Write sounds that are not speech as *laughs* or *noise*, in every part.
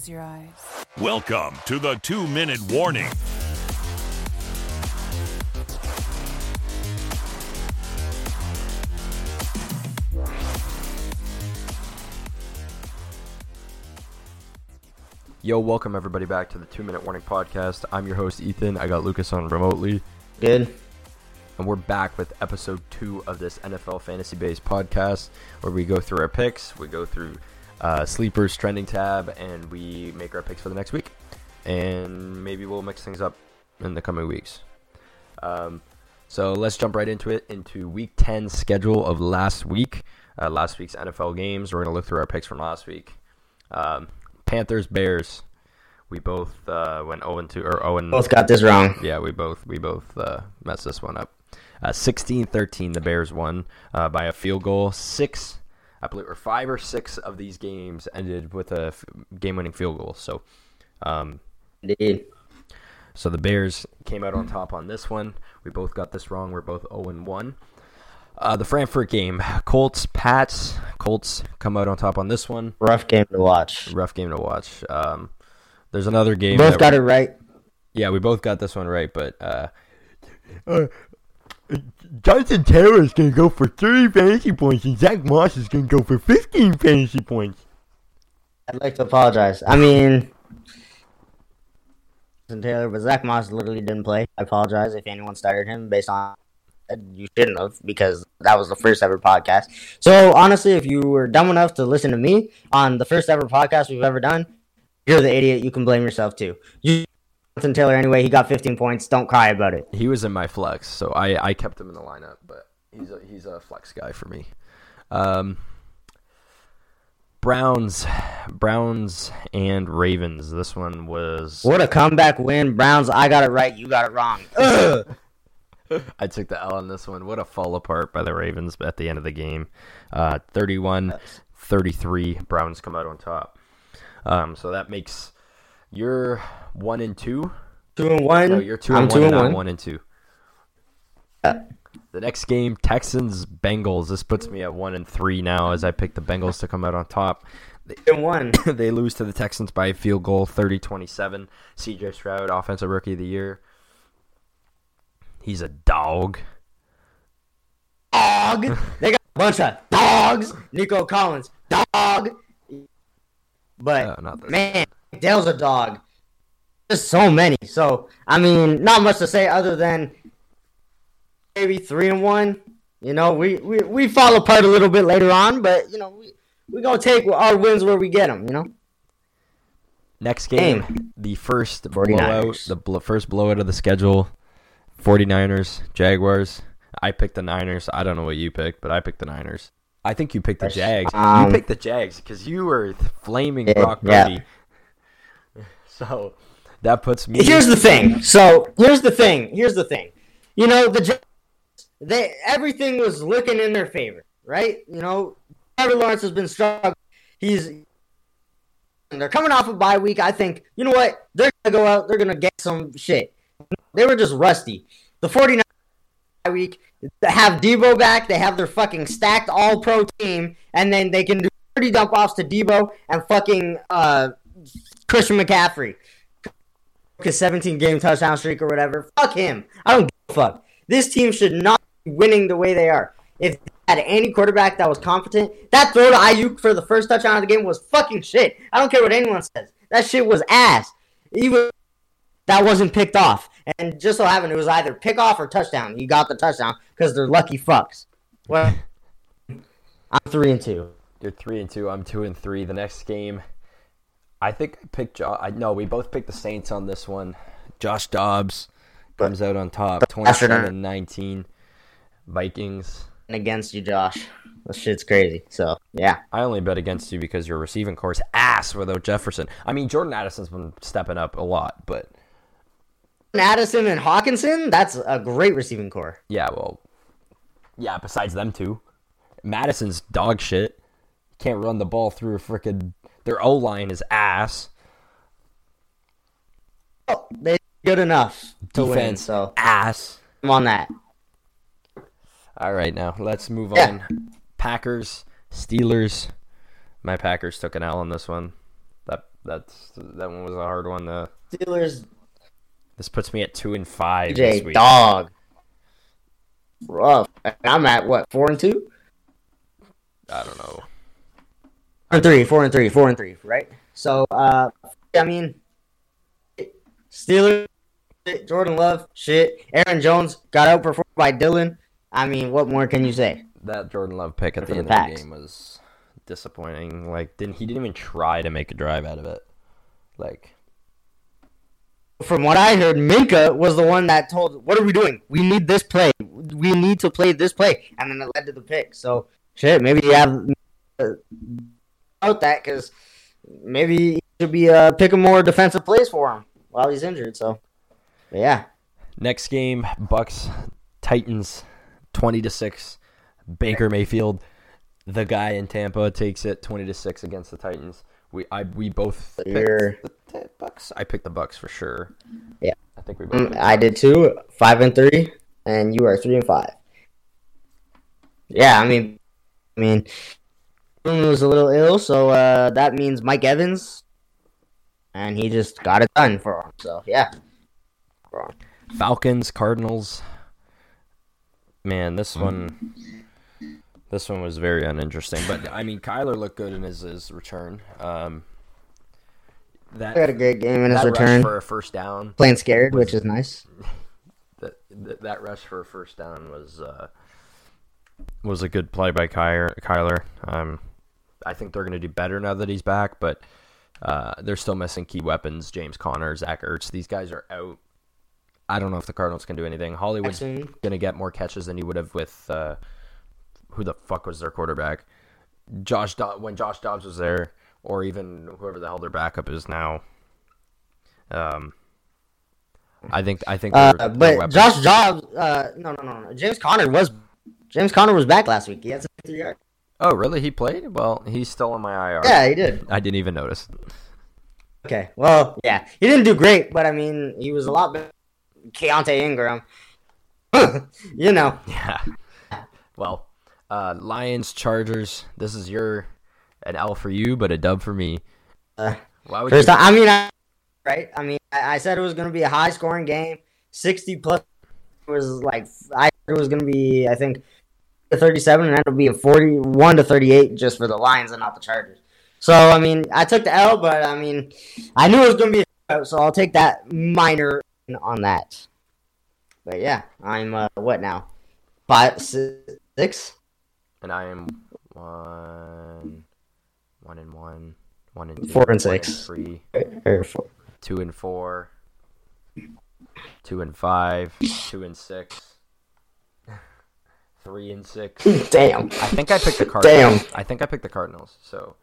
close your eyes. Welcome to the two minute warning. Yo, welcome everybody back to the Two Minute Warning Podcast. I'm your host, Ethan. I got Lucas on remotely, Good. and we're back with episode two of this NFL fantasy based podcast where we go through our picks, we go through uh, sleepers, trending tab, and we make our picks for the next week. And maybe we'll mix things up in the coming weeks. Um, so let's jump right into it into week 10 schedule of last week, uh, last week's NFL games. We're going to look through our picks from last week. Um, Panthers, Bears. We both uh, went 0 2 or 0 Both got this wrong. yeah, we both we both uh, messed this one up. Uh, 16-13, the Bears won uh, by a field goal. Six, I believe, or five or six of these games ended with a f- game-winning field goal. So, um, Indeed. so the Bears came out on top on this one. We both got this wrong. We're both 0 and 1. Uh, the Frankfurt game, Colts, Pats. Colts come out on top on this one. Rough game to watch. Rough game to watch. Um, there's another game. Both that- got it right. Yeah, we both got this one right, but uh, uh Jonathan Taylor is going to go for 30 fantasy points, and Zach Moss is going to go for 15 fantasy points. I'd like to apologize. I mean, Jonathan Taylor, but Zach Moss literally didn't play. I apologize if anyone started him based on you shouldn't have because that was the first ever podcast. So honestly, if you were dumb enough to listen to me on the first ever podcast we've ever done, you're the idiot. You can blame yourself too. You Jonathan Taylor anyway. He got 15 points. Don't cry about it. He was in my flex, so I, I kept him in the lineup, but he's a, he's a flex guy for me. Um, Browns, Browns and Ravens. This one was What a comeback win, Browns. I got it right. You got it wrong. *laughs* I took the L on this one. What a fall apart by the Ravens at the end of the game. Uh, 31 33. Browns come out on top. Um, so that makes you're one and two. Two and one. No, you're 2 I'm and two one, and and I'm one. one and two. Yeah. The next game, Texans Bengals. This puts me at one and three now as I pick the Bengals to come out on top. Two and one. *laughs* they lose to the Texans by a field goal, 30-27. CJ Stroud, offensive rookie of the year. He's a dog. Dog. *laughs* They got a bunch of dogs. Nico Collins, dog. Uh, but not this man, Dale's a dog. There's so many. So I mean, not much to say other than maybe three and one. You know, we we, we fall apart a little bit later on, but you know, we we gonna take our wins where we get them. You know. Next game, Game. the first 49ers. blowout, the bl- first blowout of the schedule. 49ers, Jaguars. I picked the Niners. I don't know what you picked, but I picked the Niners. I think you picked the Jags. Um, you picked the Jags because you were flaming Brock yeah. So that puts me. Here's the thing. So here's the thing. Here's the thing. You know the they everything was looking in their favor, right? You know, Trevor Lawrence has been struggling. He's they're coming off a bye week. I think you know what they're gonna go out. They're gonna get some shit. They were just rusty. The 49 bye week. They have Deebo back. They have their fucking stacked All Pro team, and then they can do 30 dump offs to Deebo and fucking uh, Christian McCaffrey his 17 game touchdown streak or whatever. Fuck him. I don't give a fuck. This team should not be winning the way they are. If they had any quarterback that was competent, that throw to Aiyuk for the first touchdown of the game was fucking shit. I don't care what anyone says. That shit was ass. Even that wasn't picked off. And just so happened it was either pick off or touchdown. You got the touchdown because they're lucky fucks. Well, I'm three and two. You're three and two. I'm two and three. The next game, I think I picked. Jo- I no, we both picked the Saints on this one. Josh Dobbs comes out on top, Bastard. 27 19. Vikings. And Against you, Josh. This shit's crazy. So yeah. I only bet against you because your receiving core is ass without Jefferson. I mean, Jordan Addison's been stepping up a lot, but Addison and Hockenson, that's a great receiving core. yeah, well, yeah. Besides them two, Mattison's dog shit. Can't run the ball through a freaking. Their O line is ass. Oh, they good enough to win, Defense so ass. I'm on that. All right, now let's move Yeah. on. Packers, Steelers. My Packers took an L on this one. That that's that one was a hard one. The Steelers, this puts me at two and five this J dog. Rough. I'm at what four and two, I don't know. Four and three, four and three, four and three, right? So, uh, I mean, Steelers, Jordan Love, shit. Aaron Jones got outperformed by Dillon. I mean, what more can you say? That Jordan Love pick at the the end of the game was disappointing. Like, didn't he didn't even try to make a drive out of it? Like, From what I heard, Minka was the one that told, "What are we doing? We need this play. We need to play this play," and then it led to the pick. So, shit, maybe you have uh, out that because maybe he should be uh, picking more defensive plays for him while he's injured. So, but yeah, next game, Bucks Titans, twenty to six. Baker Mayfield, the guy in Tampa, takes it twenty to six against the Titans. We I we both picked the Bucks. I picked the Bucks for sure. Yeah. I think we both. Mm, I did too. Five and three, and you are three and five. Yeah, I mean, I mean, Boone was a little ill, so uh, that means Mike Evans, and he just got it done for him. So yeah, Falcons, Cardinals. Man, this one, this one was very uninteresting. But I mean, Kyler looked good in his, his return. Um, that He had a great game in his return, for a first down. playing scared, which is nice. *laughs* That that, that rush for a first down was uh, was a good play by Kyler. Kyler. Um, I think they're going to do better now that he's back, but uh, they're still missing key weapons. James Conner, Zach Ertz. These guys are out. I don't know if the Cardinals can do anything. Hollywood's going to get more catches than he would have with uh, who the fuck was their quarterback? Josh Do- when Josh Dobbs was there, or even whoever the hell their backup is now. Um, I think I think. Uh, their- their but Josh Dobbs, uh, no, no, no, no. James Conner was James Conner was back last week. He had 63 yards. Oh, really? He played? Well, he's still on my IR. Yeah, he did. I didn't even notice. Okay. Well, yeah, he didn't do great, but I mean, he was a lot better. Keaontay Ingram. *laughs* you know. *laughs* Yeah. Well, uh, Lions, Chargers. This is your an L for you, but a dub for me. Uh, Why would First you? I mean, I, right? I mean, I, I said it was going to be a high scoring game. 60 plus was like, I it was going to be, I think, 37 and ended up being 41 to 38 just for the Lions and not the Chargers. So, I mean, I took the L, but I mean, I knew it was going to be a shootout, so I'll take that minor on that. But yeah, I'm, uh, what now? Five, six, six? And I am one, one and one, one and two, Four and six. three, Or four. two and four, two and five, two and six, three and six. *laughs* Damn. I think I picked the *laughs* Cardinals. Damn. I think I picked the Cardinals. So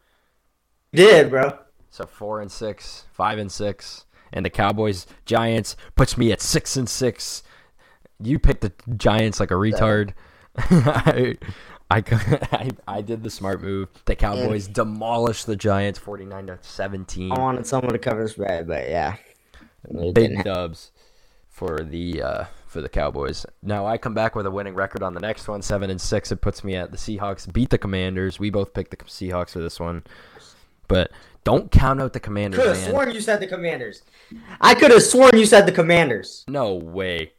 Did, bro. So four and six, five and six, and the Cowboys Giants puts me at six and six. You picked the Giants like a retard. I, *laughs* I, I, I did the smart move. The Cowboys demolished the Giants, forty nine to seventeen. I wanted someone to cover the spread, but yeah. Big dubs for the uh, for the Cowboys. Now I come back with a winning record on the next one, seven and six. It puts me at the Seahawks. Beat the Commanders. We both picked the Seahawks for this one, but don't count out the Commanders, could have sworn you said the Commanders. I could have sworn you said the Commanders. No way.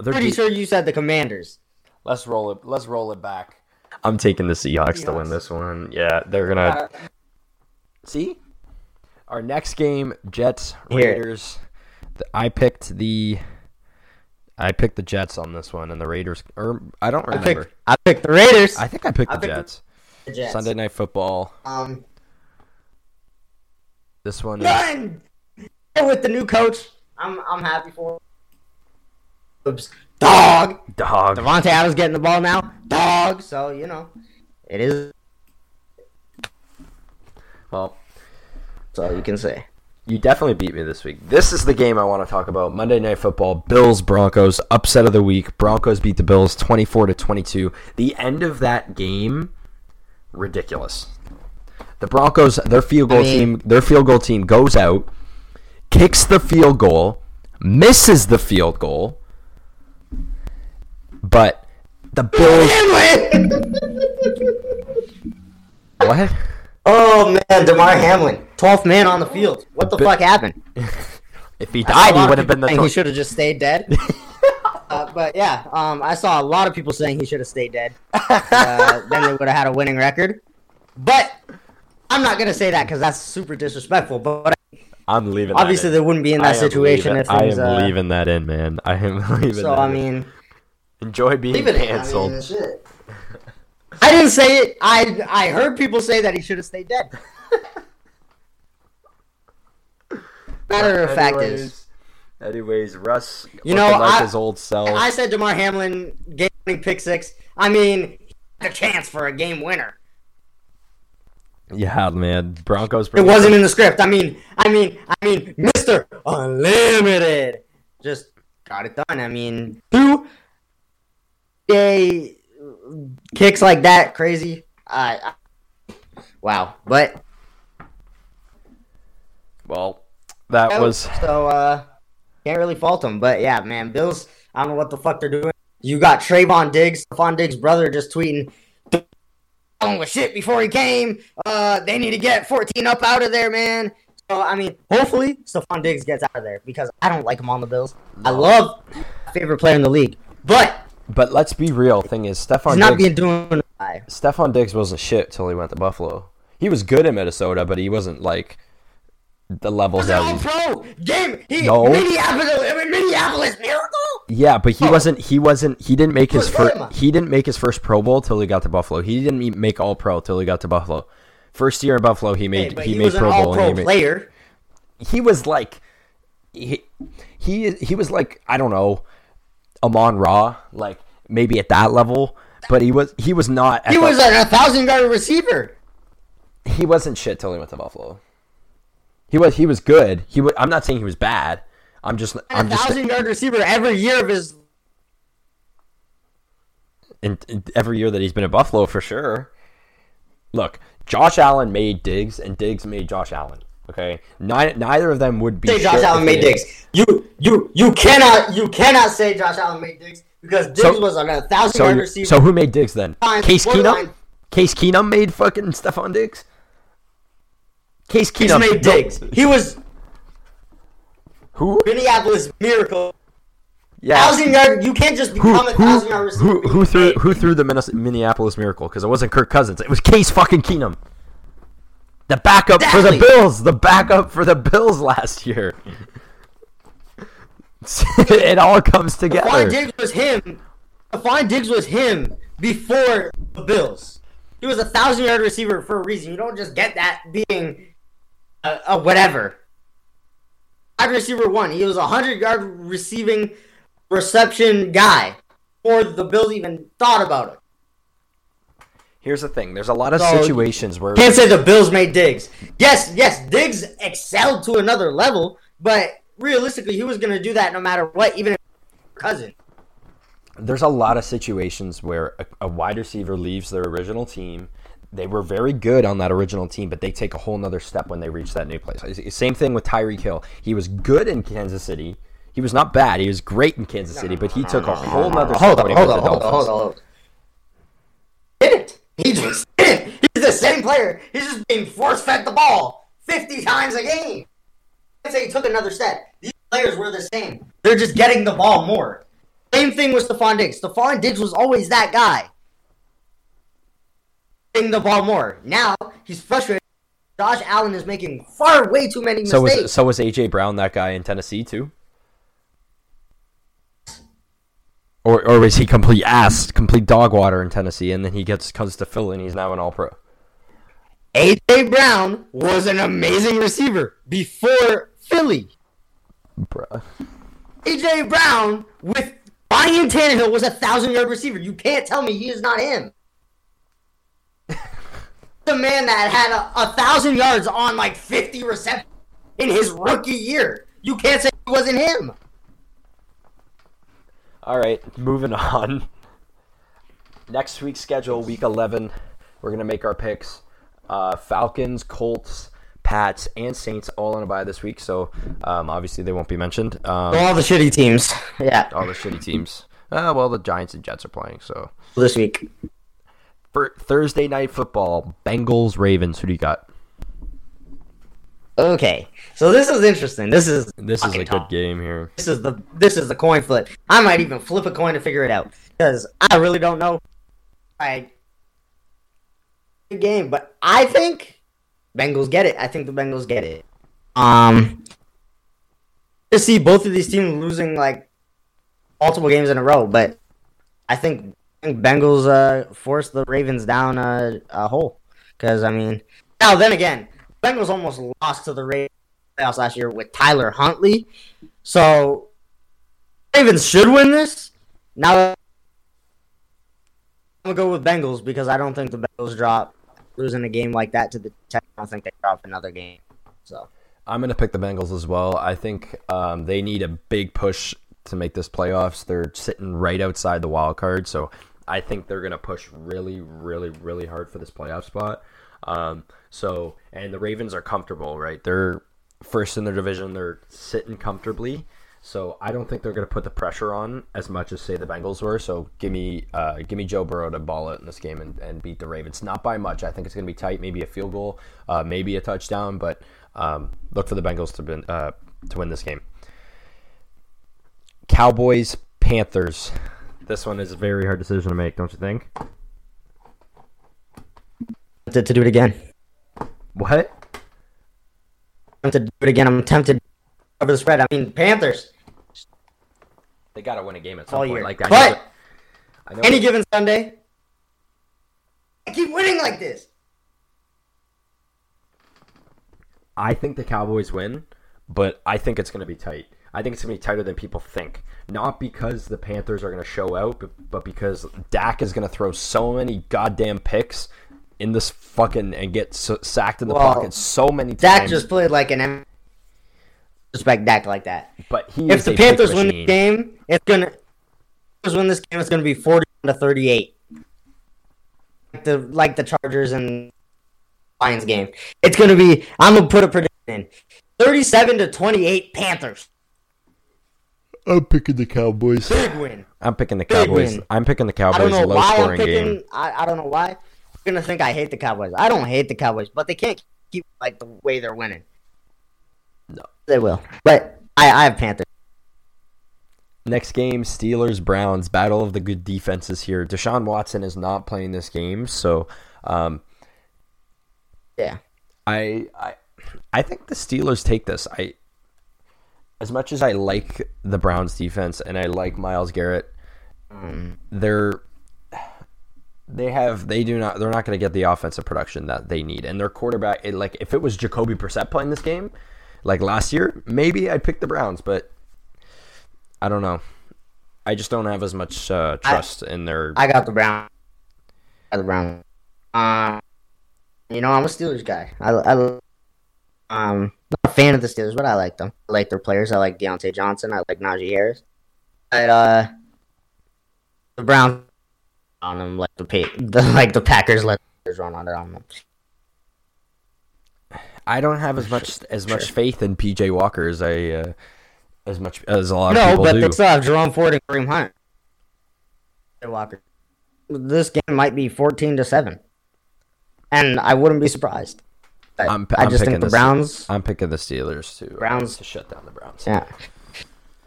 They're Pretty de- sure you said the Commanders. Let's roll it. Let's roll it back. I'm taking the Seahawks to win this one. Yeah, they're gonna Uh, see. Our next game, Jets Raiders. The- I picked the. I picked the Jets on this one, and the Raiders. Or I don't I remember. picked, I picked the Raiders. I think I picked I the picked Jets. the Jets. Sunday Night Football. Um, This one. Is, with the new coach. I'm I'm happy for. Oops. Dog. dog. Davante Adams getting the ball now. Dog. So you know, it is. Well, That's all you can say. You definitely beat me this week. This is the game I want to talk about. Monday Night Football, Bills Broncos, upset of the week. Broncos beat the Bills 24 to 22. The end of that game ridiculous. The Broncos, their field goal I mean- team, their field goal team goes out, kicks the field goal, misses the field goal. But the Bills what? oh man, Damar Hamlin. 12th man on the field. What the Bi- fuck happened? *laughs* If he I saw a died, he would have been the. people saying he should have just stayed dead. *laughs* uh, but yeah, um, I saw a lot of people saying he should have stayed dead. Uh, *laughs* then they would have had a winning record. But I'm not gonna say that because that's super disrespectful. But I'm leaving. obviously that they wouldn't be in that situation leaving- if things. I am uh, leaving that in, man. I am leaving. so that I in. mean, enjoy being leave it. I mean, shit. I didn't say it. I I heard people say that he should have stayed dead. Matter of fact is, anyways, Russ. You know, like I- his old self. I said Damar Hamlin game pick six. I mean, a chance for a game winner. yeah, man. Broncos. It wasn't in the script. I mean, I mean, I mean, Mister Unlimited just got it done. I mean, two day kicks like that, crazy. I, I wow, but Well, that was. so. uh Can't really fault them, but yeah, man, Bills. I don't know what the fuck they're doing. You got Trevon Diggs, Stefon Diggs' brother, just tweeting. "Along with shit before he came. Uh, they need to get 14 up out of there, man. So I mean, hopefully Stefon Diggs gets out of there because I don't like him on the Bills. I love my favorite player in the league, but But let's be real. Thing is, he's Stefon not Diggs. being doing. Stefon Diggs wasn't shit till he went to Buffalo. He was good in Minnesota, but he wasn't like the levels that all pro game. He, No. Minneapolis, Minneapolis miracle. Yeah, but he Oh. wasn't. He wasn't. He didn't make his first. He didn't make his first Pro Bowl till he got to Buffalo. He didn't make All Pro till he got to Buffalo. First year in Buffalo, he made but he, he, made Pro Bowl. pro he, made, player. he was like, he, he he was like I don't know, Amon Ra, like maybe at that level, but he was he was not. At He was a, a thousand yard receiver. he wasn't shit till he went to Buffalo. He was he was good. He was, I'm not saying he was bad. I'm just I'm a just thousand yard receiver every year of his. in, in every year that he's been at Buffalo for sure. Look, Josh Allen made Diggs, and Diggs made Josh Allen. Okay, neither, neither of them would be. Say Josh Allen made Diggs. You you you cannot you cannot say Josh Allen made Diggs because Diggs So- was on a thousand So, yard receiver. so who made Diggs then? Case Keenum. borderline. Case Keenum made fucking Stefon Diggs. Case Diggs Keenum made Diggs. He was Who? Minneapolis miracle. Yeah. Thousand yard. You can't just Who, become a who, thousand yard receiver. who, who threw who threw the Minnes- Minneapolis Miracle? Because it wasn't Kirk Cousins. It was Case fucking Keenum. The backup for the Bills. The backup for the Bills last year. *laughs* it all comes Stefon together. Diggs was him. Stefon Diggs was him before the Bills. He was a thousand yard receiver for a reason. You don't just get that being a, a whatever. Wide receiver one. He was a hundred yard receiving reception guy before the Bills even thought about it. Here's the thing. There's a lot of So- situations where Can't say the Bills made Diggs. Yes, yes, Diggs excelled to another level, but realistically, he was going to do that no matter what, even if cousin. there's a lot of situations where a, a wide receiver leaves their original team. They were very good on that original team, but they take a whole nother step when they reach that new place. Same thing with Tyreek Hill. He was good in Kansas City. He was not bad. He was great in Kansas City, but he took a whole nother step Hold on, hold on, hold on, hold on, hold on. Didn't. He just didn't. He's the same player. He's just being force fed the ball 50 times a game. I'd say he took another step. These players were the same. They're just getting the ball more. Same thing with Stefon Diggs. Stefon Diggs was always that guy. The ball more. Now he's frustrated. Josh Allen is making far way too many So mistakes. was so was AJ Brown that guy in Tennessee too? Or or was he complete ass, complete dog water in Tennessee, and then he gets comes to Philly and he's now an All Pro? AJ Brown was an amazing receiver before Philly. Bruh. AJ Brown with Ryan Tannehill was a thousand yard receiver. You can't tell me he is not him. The man that had a, a thousand yards on like 50 receptions in his rookie year. You can't say it wasn't him. All right, moving *laughs* on. Next week's schedule, week 11, we're going to make our picks. Uh, Falcons, Colts, Pats, and Saints all on a bye this week, so um, obviously they won't be mentioned. Um, All the shitty teams. *laughs* Yeah, all the shitty teams. Uh, well, the Giants and Jets are playing, so. this week. For Thursday night football, Bengals, Ravens, who do you got? Okay, so this is interesting. This is This is a fucking good game here. This is the this is the coin flip. I might even flip a coin to figure it out because I really don't know. I good game, but I think Bengals get it. I think the Bengals get it. Um, to see both of these teams losing like multiple games in a row, but I think, I think Bengals uh force the Ravens down a, a hole because I mean now then again, Bengals almost lost to the Ravens last year with Tyler Huntley. So Ravens should win this. Now I'm gonna go with Bengals because I don't think the Bengals drop losing a game like that to the Tech. I don't think they drop another game. So I'm to pick the Bengals as well. I think um, they need a big push to make this playoffs. They're sitting right outside the wild card, so I think they're going to push really, really, really hard for this playoff spot. Um, so, and the Ravens are comfortable, right? They're first in their division. They're sitting comfortably. So I don't think they're going to put the pressure on as much as say the Bengals were. So give me, uh, give me Joe Burrow to ball it in this game and, and beat the Ravens. Not by much. I think it's going to be tight. Maybe a field goal, uh, maybe a touchdown, but um, look for the Bengals to win, uh, to win this game. Cowboys Panthers. This one is a very hard decision to make, don't you think? tempted to do it again. What? I'm Tempted to do it again. I'm tempted over the spread. I mean Panthers They got to win a game at some all point. year. Like I but I know any given Sunday, I keep winning like this. I think the Cowboys win, but I think it's going to be tight. I think it's going to be tighter than people think. Not because the Panthers are going to show out, but, but because Dak is going to throw so many goddamn picks in this fucking and get so, sacked in the Well, pocket so many times. Dak just played like an M- respect Dak like that. but he If the Panthers win the game, it's gonna Panthers win this game. It's gonna be forty to thirty eight. Like the like the Chargers and Lions game. It's gonna be. I'm gonna put a prediction in. Thirty seven to twenty eight Panthers. I'm picking the Cowboys. Big win. I'm picking the Big Cowboys. win. I'm picking the Cowboys. I don't know Low why I'm scoring picking. game. I, I don't know why. You're gonna think I hate the Cowboys. I don't hate the Cowboys, but they can't keep like the way they're winning. No. They will, but I, I have Panthers. Next game, Steelers Browns. Battle of the good defenses here. Deshaun Watson is not playing this game, so um, Yeah. I I I think the Steelers take this. I as much as I like the Browns defense and I like Myles Garrett, they're they have they do not they're not going to get the offensive production that they need. And their quarterback, it, like if it was Jacoby Brissett playing this game, like last year, maybe I'd pick the Browns, but I don't know. I just don't have as much uh, trust in their. I got the Brown. I got the Brown. Um, you know, I'm a Steelers guy. I, I um, not a fan of the Steelers, but I like them. I like their players. I like Diontae Johnson. I like Najee Harris. But uh, the Browns on them like the pa- the like the Packers let the run on it on them. I don't have as much as much faith in PJ Walker as I uh, as much as a lot of No, people but do. they still have Jerome Ford and Kareem Hunt. Walker. This game might be fourteen to seven, and I wouldn't be surprised. But I'm, I I'm just picking think the the Browns. I'm picking the Steelers to uh, Browns. to shut down the Browns. Yeah.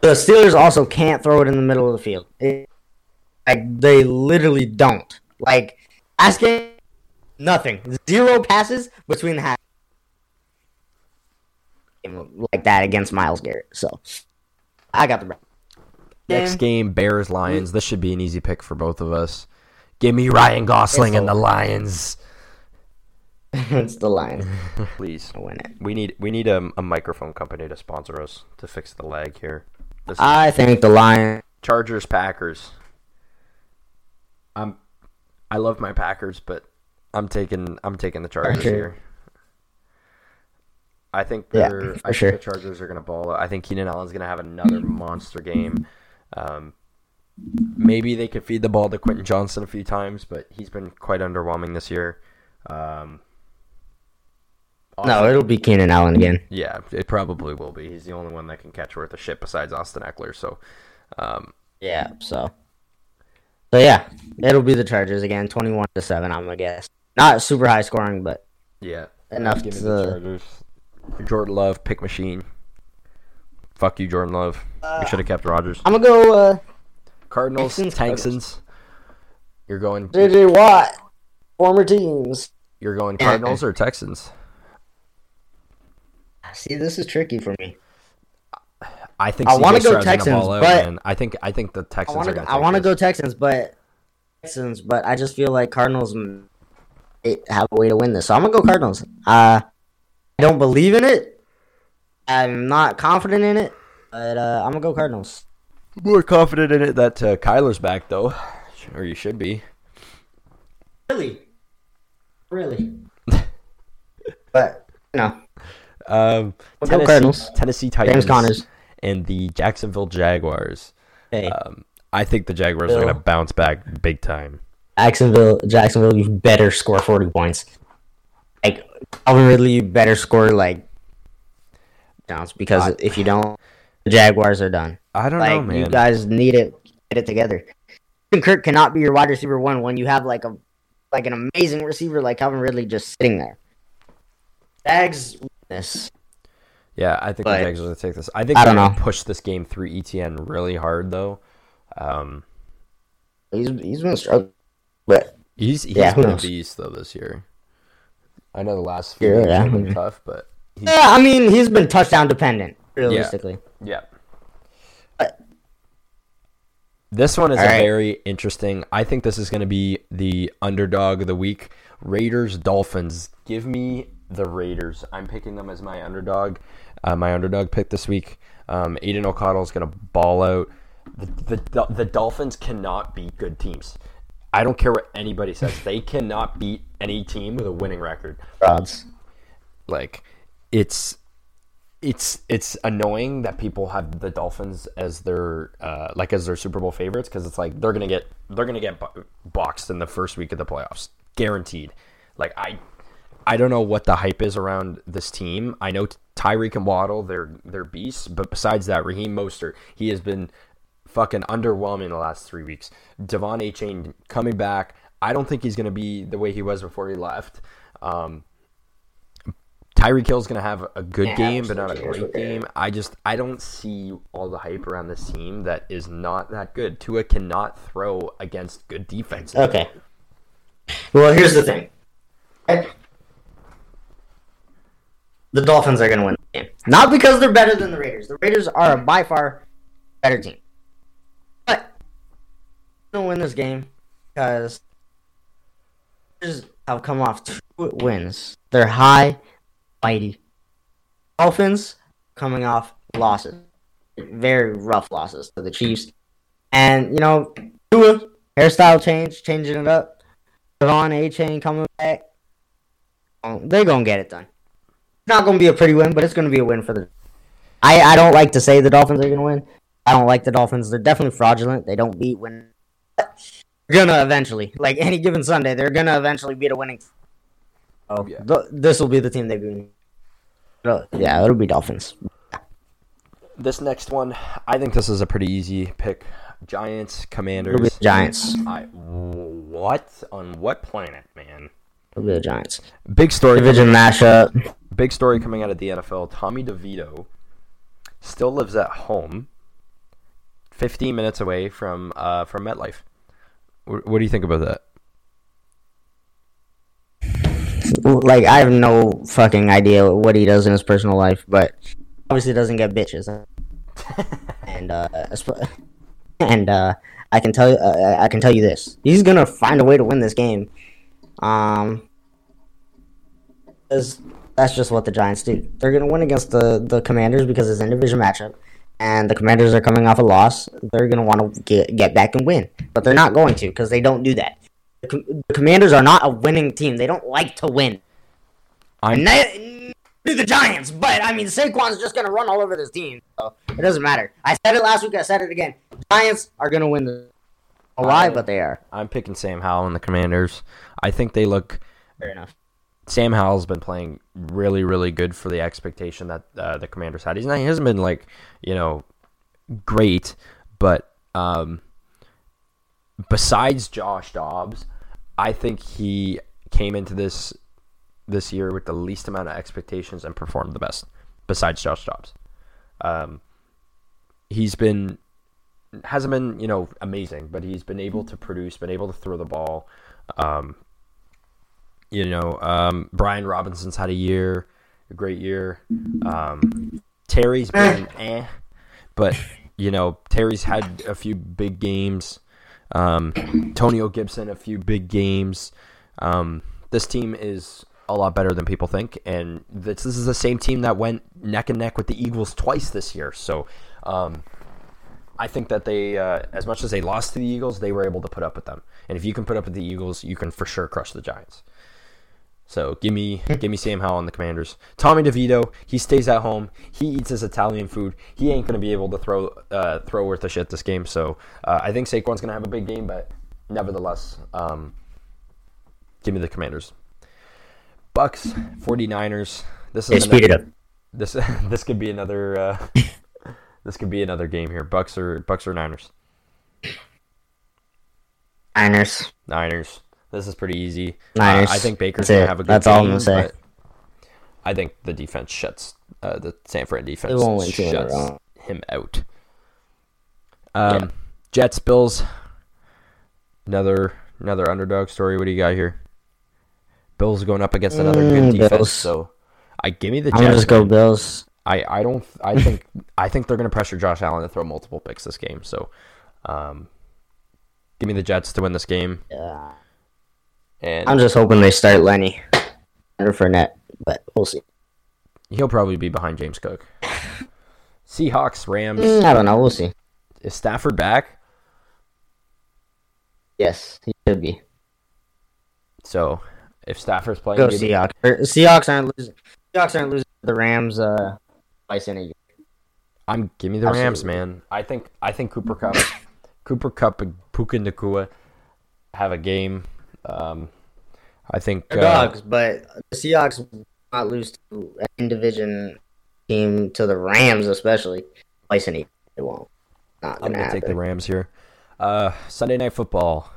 The Steelers also can't throw it in the middle of the field. It- like they literally don't. Like last game, nothing. Zero passes between the half. Like that against Myles Garrett. So I got the Browns. Next game, Bears Lions. This should be an easy pick for both of us. Give me Ryan Gosling and the over. Lions, it's the Lions. *laughs* please. to win it. We need we need a, a microphone company to sponsor us to fix the lag here. This is I think the Lions. Chargers Packers. I'm I love my Packers, but I'm taking I'm taking the Chargers here. I think Yeah, they're for I sure. think the Chargers are gonna ball. I think Keenan Allen's gonna have another monster game. Um, maybe they could feed the ball to Quentin Johnston a few times, but he's been quite underwhelming this year. Um, No, it'll be Keenan Allen again. yeah, it probably will be. He's the only one that can catch worth a shit besides Austin Ekeler. So, um, Yeah. So. So yeah, it'll be the Chargers again, twenty-one to seven. I'm gonna guess. Not super high scoring, but yeah, Enough to- the Chargers. Jordan Love pick machine. Fuck you, Jordan Love. we should have kept Rodgers. I'm gonna go uh, Cardinals, Texans, Texans. You're going. JJ Watt, former teams. You're going Cardinals or Texans? See, this is tricky for me. I think I wanna go Texans, but- man. I think I think the I Texans want are to. I want to go Texans, but Texans, but I just feel like Cardinals have a way to win this, so I'm gonna go Cardinals. Uh, I don't believe in it. I'm not confident in it, but uh, I'm gonna go Cardinals. More confident in it that uh, Kyler's back though, or you should be. Really, really. *laughs* but no, Um, Tennessee, Cardinals. Tennessee Titans, James Connors. and the Jacksonville Jaguars. Hey, Um, I think the Jaguars are gonna bounce back big time. Jacksonville, Jacksonville, you better score 40 points. Like Calvin Ridley, you better score like downs because I- if you don't, the Jaguars are done. I don't Like know, man. you guys need it, get it together. Kirk cannot be your wide receiver one when you have like a like an amazing receiver like Calvin Ridley just sitting there. Jags, this yeah, I think but- the Jags are gonna take this. I think I they're don't gonna know. push this game through ETN really hard though. Um, he's he's been struggling, but he's he's Yeah, been a beast though this year. I know the last few Yeah, yeah. have been tough, but he's, yeah, I mean he's been touchdown dependent realistically. yeah. But- This one is a right. very interesting. I think this is going to be the underdog of the week. Raiders Dolphins. Give me the Raiders. I'm picking them as my underdog. Uh, my underdog pick this week. Um, Aidan O'Connell is going to ball out. The, the the Dolphins cannot beat good teams. I don't care what anybody says. They cannot beat any team with a winning record. Odds. Like it's it's it's annoying that people have the Dolphins as their uh, like as their Super Bowl favorites because it's like they're gonna get they're gonna get boxed in the first week of the playoffs, guaranteed. Like I I don't know what the hype is around this team. I know Tyreek and Waddle they're they're beasts, but besides that, Raheem Mostert he has been fucking underwhelming the last three weeks. De'Von Achane coming back. I don't think he's gonna be the way he was before he left. Um, Tyreek Hill's gonna have a good Yeah, game, but not a great game. I just I don't see all the hype around this team that is not that good. Tua cannot throw against good defense. Okay. Well, here's the thing. The Dolphins are going to win the game. Not because they're better than the Raiders. The Raiders are a by far better team. But going to win this game because Raiders have come off two wins. They're high, mighty. Dolphins coming off losses. Very rough losses to the Chiefs. And, you know, Tua, hairstyle change, changing it up. De'Von Achane coming back. They're gonna get it done. Not gonna be a pretty win, but it's gonna be a win for the. I I don't like to say the Dolphins are gonna win. I don't like the Dolphins. They're definitely fraudulent. They don't beat win. They're gonna eventually, like any given Sunday, they're gonna eventually beat a winning. Oh, Yeah. this will be the team they beat. Uh, Yeah, it'll be Dolphins. This next one, I think this is a pretty easy pick. Giants, Commanders. Giants. I, what on what planet, man? It'll be the Giants. Big story. Division mashup. Big story coming out of the NFL. Tommy DeVito still lives at home, 15 minutes away from uh, from MetLife. What, what do you think about that? like I have no fucking idea what he does in his personal life, but obviously doesn't get bitches. *laughs* and uh, and uh, I can tell you, uh, I can tell you this: he's gonna find a way to win this game. Um, 'cause that's just what the Giants do. They're gonna win against the the Commanders because it's an division matchup, and the Commanders are coming off a loss. They're gonna want to get get back and win, but they're not going to because they don't do that. The, Com- the Commanders are not a winning team. They don't like to win. I'm do the Giants, but I mean Saquon's just gonna run all over this team, so it doesn't matter. I said it last week. I said it again. Giants are gonna win the. Why? I- But they are. I'm picking Sam Howell and the Commanders. I think they look. Fair enough. Sam Howell's been playing really, really good for the expectation that uh, the Commanders had. He's not, he hasn't been like you know great, but um, besides Josh Dobbs, I think he came into this this year with the least amount of expectations and performed the best, besides Josh Dobbs. Um, he's been hasn't been you know amazing, but he's been able to produce, been able to throw the ball. Um, you know, um, Brian Robinson's had a year, a great year. Um, Terry's been *laughs* eh, but you know Terry's had a few big games. Um, Tonio Gibson a few big games. Um, this team is a lot better than people think, and this, this is the same team that went neck and neck with the Eagles twice this year. So. Um, I think that they, uh, as much as they lost to the Eagles, they were able to put up with them. And if you can put up with the Eagles, you can for sure crush the Giants. So give me give me Sam Howell and the Commanders. Tommy DeVito, he stays at home. He eats his Italian food. He ain't gonna be able to throw uh, throw worth a shit this game. So uh, I think Saquon's gonna have a big game, but nevertheless, um, give me the Commanders. Bucks, 49ers. This is They speed it up. this *laughs* this could be another uh, *laughs* this could be another game here. Bucks or Bucks or Niners. Niners. Niners. This is pretty easy. Niners. Uh, I think Baker's That's gonna have a good That's game. all I'm gonna say. I think the defense shuts uh, the San Fran defense won't win two in a shuts him out. Um, Yeah. Jets Bills. Another another underdog story. What do you got here? Bills going up against another good Mm, defense. Bills. So I give me the I'm Jets. just go man. Bills. I, I don't I think I think they're gonna pressure Josh Allen to throw multiple picks this game. So um, give me the Jets to win this game. Yeah. And I'm just hoping they start Lenny under Fournette, but we'll see. He'll probably be behind James Cook. *laughs* Seahawks, Rams. Mm, I don't know. We'll see. Is Stafford back? Yes, he should be. So if Stafford's playing, Go me- Seahawks. Or, Seahawks aren't losing. Seahawks aren't losing the Rams uh, twice in a year. I'm give me the Rams, man. I think I think Cooper Kupp, Cooper Kupp and Puka Nacua have a game. Um, I think uh, dogs, but the Seahawks will not lose to an in division team to the Rams, especially twice in a They won't. Not I'm gonna gonna take the Rams here. Uh, Sunday night football.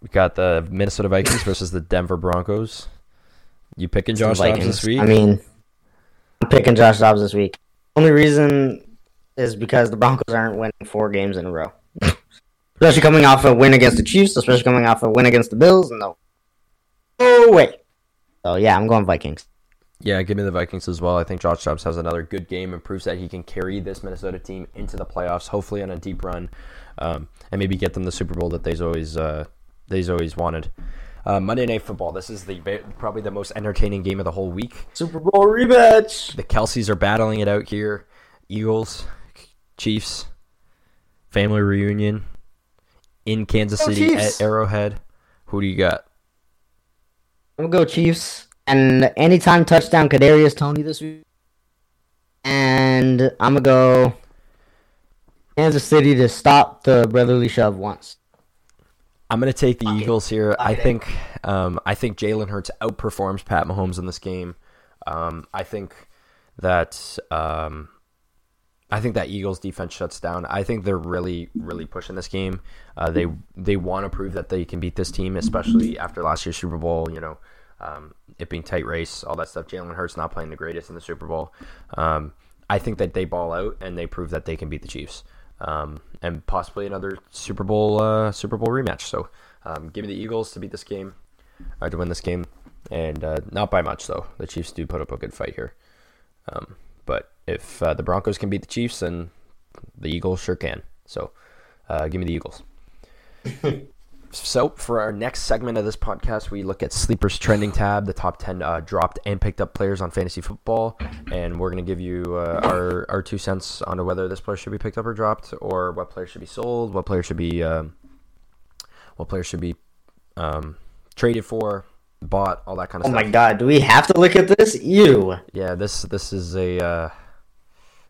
We got the Minnesota Vikings versus the Denver Broncos. You picking Josh Dobbs this week? I mean, I'm picking Josh Dobbs this week. Only reason is because the Broncos aren't winning four games in a row. Especially coming off a win against the Chiefs, especially coming off a win against the Bills. No. Oh, wait. So, yeah, I'm going Vikings. Yeah, give me the Vikings as well. I think Josh Dobbs has another good game and proves that he can carry this Minnesota team into the playoffs, hopefully on a deep run, um, and maybe get them the Super Bowl that they've always uh, they've always wanted. Uh, Monday Night Football. This is the probably the most entertaining game of the whole week. Super Bowl rematch. The Kelseys are battling it out here. Eagles, Chiefs, family reunion in Kansas Go City Chiefs. at Arrowhead. Who do you got? I'm going to go Chiefs. And anytime touchdown, Kadarius Toney this week. And I'm to go Kansas City to stop the brotherly shove once. I'm gonna take the it. Eagles here. I think um, I think Jalen Hurts outperforms Pat Mahomes in this game. Um, I think that um, I think that Eagles defense shuts down. I think they're really really pushing this game. Uh, they they want to prove that they can beat this team, especially after last year's Super Bowl. You know, um, it being tight race, all that stuff. Jalen Hurts not playing the greatest in the Super Bowl. Um, I think that they ball out and they prove that they can beat the Chiefs um, and possibly another Super Bowl uh, Super Bowl rematch. So um, give me the Eagles to beat this game, uh, to win this game, and uh, not by much though. The Chiefs do put up a good fight here, um, but if uh, the Broncos can beat the Chiefs, then the Eagles sure can. So uh, give me the Eagles. *laughs* So for our next segment of this podcast, we look at Sleepers Trending tab, the top ten uh, dropped and picked up players on fantasy football, and we're going to give you uh, our our two cents on whether this player should be picked up or dropped, or what player should be sold, what player should be um, what player should be um, traded for, bought, all that kind of Oh stuff. Oh my god, do we have to look at this? Ew. Yeah, this this is a uh,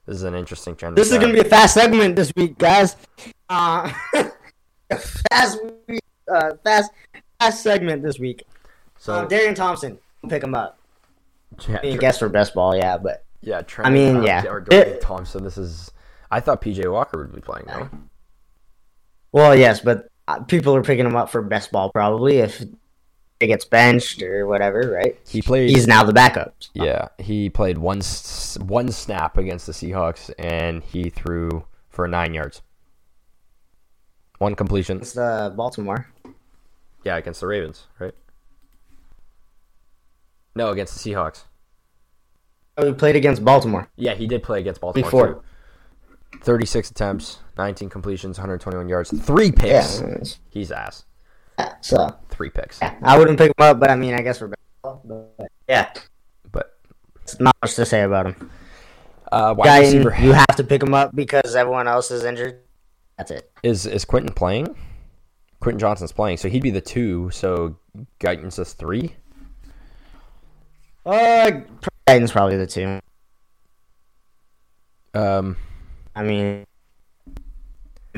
this is an interesting trend. This is going to be a fast segment this week, guys. Uh, *laughs* fast, week, uh, fast, fast segment this week. so uh, Dorian Thompson, pick him up. yeah, I mean, guess for best ball, yeah, but yeah, I mean, uh, yeah. or Dorian Thompson. This is. I thought PJ Walker would be playing though. well, yes, but uh, people are picking him up for best ball probably if gets benched or whatever, right? He played. He's now the backup. yeah, he played one one snap against the Seahawks, and he threw for nine yards. One completion. It's the uh, Baltimore. Yeah, against the Ravens, right? No, against the Seahawks. Oh, he played against Baltimore. Yeah, he did play against Baltimore Before. too. Thirty-six attempts, nineteen completions, 121 yards, three picks. Yeah. He's ass. So Three picks. yeah, I wouldn't pick him up, but I mean, I guess we're. But, yeah, But it's not much to say about him. uh, wide Guy, receiver you have to pick him up because everyone else is injured. That's it. is is Quentin playing? Quentin Johnston's playing, so he'd be the two. So Guyton's the three. Uh, Titans probably the two. Um, I mean,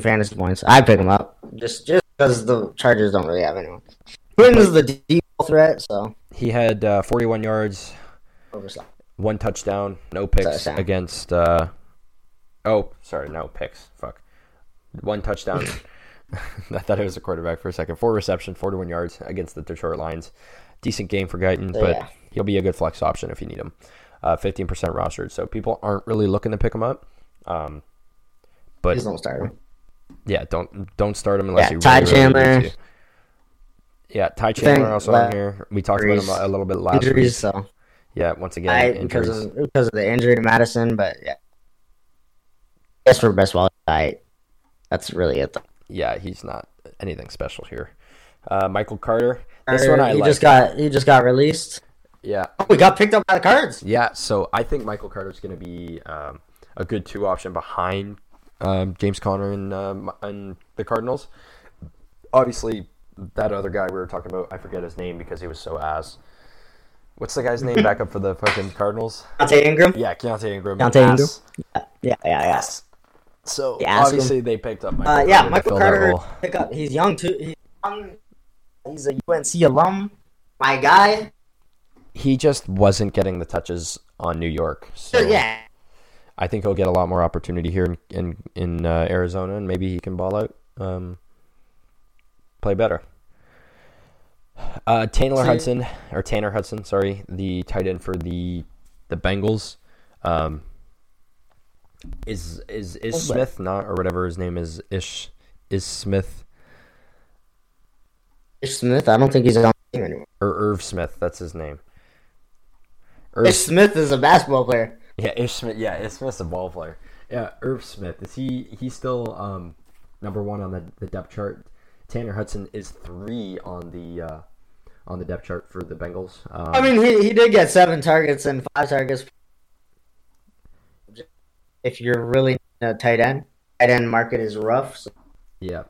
fantasy points. I pick him up just just because the Chargers don't really have anyone. Quinton's the deep threat, so he had uh, 41 yards, overslap. one touchdown, no picks Touchdown. against. Uh, oh, sorry, no picks. Fuck, one touchdown. *laughs* *laughs* I thought it was a quarterback for a second. Four reception, 41 yards against the Detroit Lions. Decent game for Guyton, So, but yeah. he'll be a good flex option if you need him. Uh, 15% rostered, so people aren't really looking to pick him up. Um, but Please don't start him. Yeah, don't don't start him unless Yeah, you Ty really, really Chandler. need to. Yeah, Ty Chandler also on here. We talked about him a, little bit last Injuries, week. so Yeah, once again, I because of because of the injury to Mattison, but yeah, guess for best wallet, I that's really it. Though. yeah, he's not anything special here. Uh, Michael Carter. This one I he like. just got he just got released. yeah, Oh, we got picked up by the Cards. yeah. So I think Michael Carter's going to be um, a good two option behind um, James Conner and um, and the Cardinals. Obviously, that other guy we were talking about, I forget his name because he was so ass. What's the guy's name back up for the fucking Cardinals? Deontay Ingram. Yeah, Keaontay Ingram. Keaontay Ingram? ass. Yeah, yeah, yeah. So Yeah, ask obviously they picked up Michael Uh, yeah, Michael Carter. Pick up. He's young too. He's young. He's a UNC alum. My guy. He just wasn't getting the touches on New York. So yeah. I think he'll get a lot more opportunity here in in, in uh, Arizona, and maybe he can ball out, um, play better. Uh, Taylor Hudson or Tanner Hudson, sorry, the tight end for the the Bengals, um, is is is Smith not or whatever his name is Ish is Smith Ish Smith. I don't think he's on the team anymore. or Irv Smith, that's his name. Ish Irv, Smith is a basketball player. Yeah, Ish Smith, yeah, Ish Smith's a ball player. Yeah, Irv Smith is he? He's still um, number one on the, the depth chart. Tanner Hudson is three on the uh, on the depth chart for the Bengals. Um, I mean, he, he did get seven targets and five targets. If you're really a tight end, tight end market is rough. So yeah,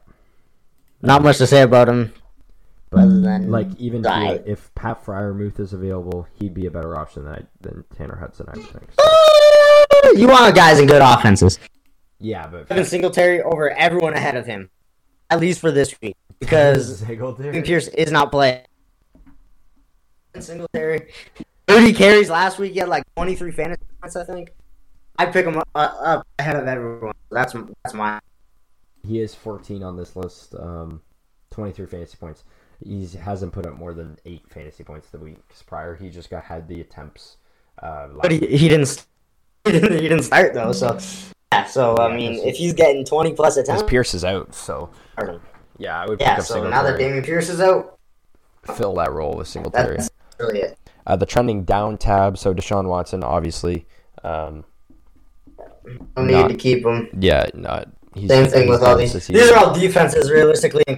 not much to say about him. But Other than like even die. here, if Pat Freiermuth is available, he'd be a better option than, I, than Tanner Hudson, I think. So, *laughs* you want guys in good offenses. yeah, but Devin Singletary over everyone ahead of him, at least for this week, *laughs* because Singletary. Pierce is not playing. Singletary, thirty carries last week. He had like twenty three fantasy points, I think. I pick him up, uh, up ahead of everyone. That's that's my. He is 14 on this list. Um, 23 fantasy points. He hasn't put up more than eight fantasy points the weeks prior. He just got had the attempts. Uh, But he, he didn't. *laughs* He didn't, he didn't start though, so yeah. So I mean, if he's getting twenty plus attempts, Pierce is out, so yeah, I would pick yeah. up So Singletary. now that Dameon Pierce is out, fill that role with Singletary. that's really it. Uh, the trending down tab. So Deshaun Watson, obviously. Um, No need to keep him. yeah, not he's Same thing with all these. These are all defenses, realistically, and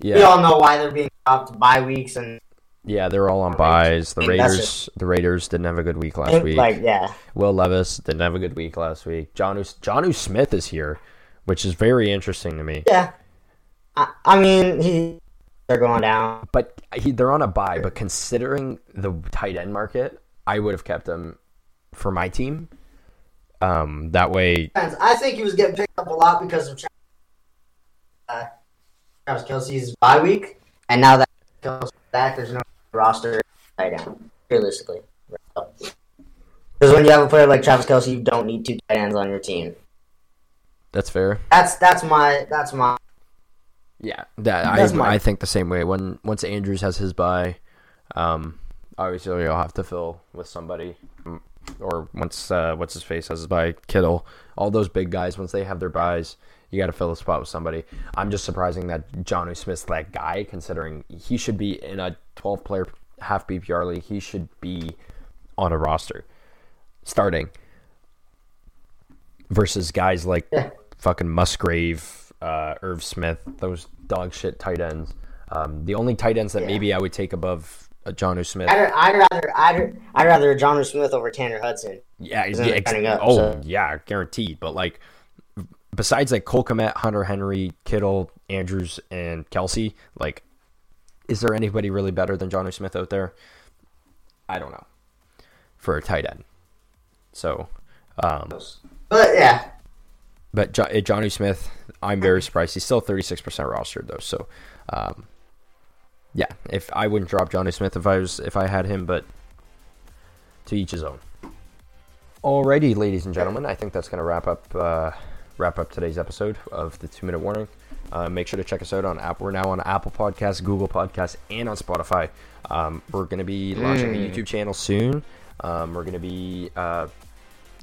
kicker. We all know why they're being dropped by weeks and yeah, they're all on buys. The I think that's Raiders, the Raiders didn't have a good week last week. like yeah. Will Levis didn't have a good week last week. John Jonnu Smith is here, which is very interesting to me. Yeah. I, I mean, he they're going down. But he, they're on a buy. But considering the tight end market, I would have kept him for my team. Um, that way, I think he was getting picked up a lot because of uh, Travis Kelce's bye week, and now that Kelce's back, there's no roster tight end. Realistically, because when you have a player like Travis Kelce, you don't need two tight ends on your team. that's fair. That's that's my that's my Yeah, that That's I, my- I think the same way. When once Andrews has his buy, Um, obviously, you'll have to fill with somebody, or once uh, what's his face has his bye, Kittle, all those big guys. Once they have their buys, you got to fill a spot with somebody. I'm just surprising that Jonnu Smith's that guy, considering he should be in a 12 player half PPR league. He should be on a roster starting versus guys like Yeah. fucking Musgrave, uh, Irv Smith, those dog shit tight ends. Um, the only tight ends that Yeah. maybe I would take above uh, John Smith. I'd, I'd rather I'd, I'd rather John Smith over Tanner Hudson. Yeah, yeah ex- up, oh so- yeah, guaranteed. But like, besides like Cole Kmet, Hunter Henry, Kittle, Andrews, and Kelce, like, is there anybody really better than Jonnu Smith out there? I don't know. For a tight end, so, um, But yeah, but jo- uh, Jonnu Smith, I'm very surprised. He's still 36% rostered though. So, um, yeah, if I wouldn't drop Jonnu Smith if I was if I had him, but to each his own. Alrighty, ladies and gentlemen, I think that's gonna wrap up uh, wrap up today's episode of the Two Minute Warning. Uh, make sure to check us out on Apple. We're now on Apple Podcasts, Google Podcasts, and on Spotify. Um, we're going to be launching a YouTube channel soon. Um, we're going to be uh,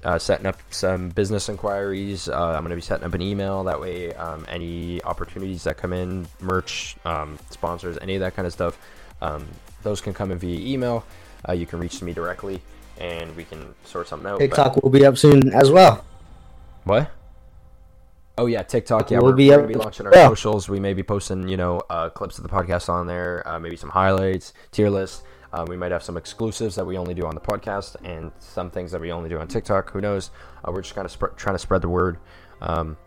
uh, setting up some business inquiries. Uh, I'm going to be setting up an email. That way, um, any opportunities that come in, merch, um, sponsors, any of that kind of stuff, um, those can come in via email. Uh, you can reach me directly, and we can sort something out. But- TikTok will be up soon as well. what? Oh yeah, TikTok. Yeah, We'll we're, be we're gonna be launching our yeah. socials. We may be posting, you know, uh, clips of the podcast on there, uh, maybe some highlights, tier lists. Uh, we might have some exclusives that we only do on the podcast, and some things that we only do on TikTok. Who knows? Uh, we're just kind of sp- trying to spread the word. Um,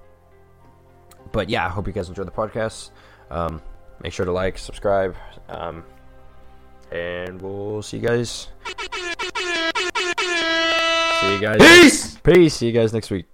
but yeah, I hope you guys enjoy the podcast. Um, make sure to like, subscribe, um, and we'll see you guys. See you guys. Peace. Peace. See you guys next week.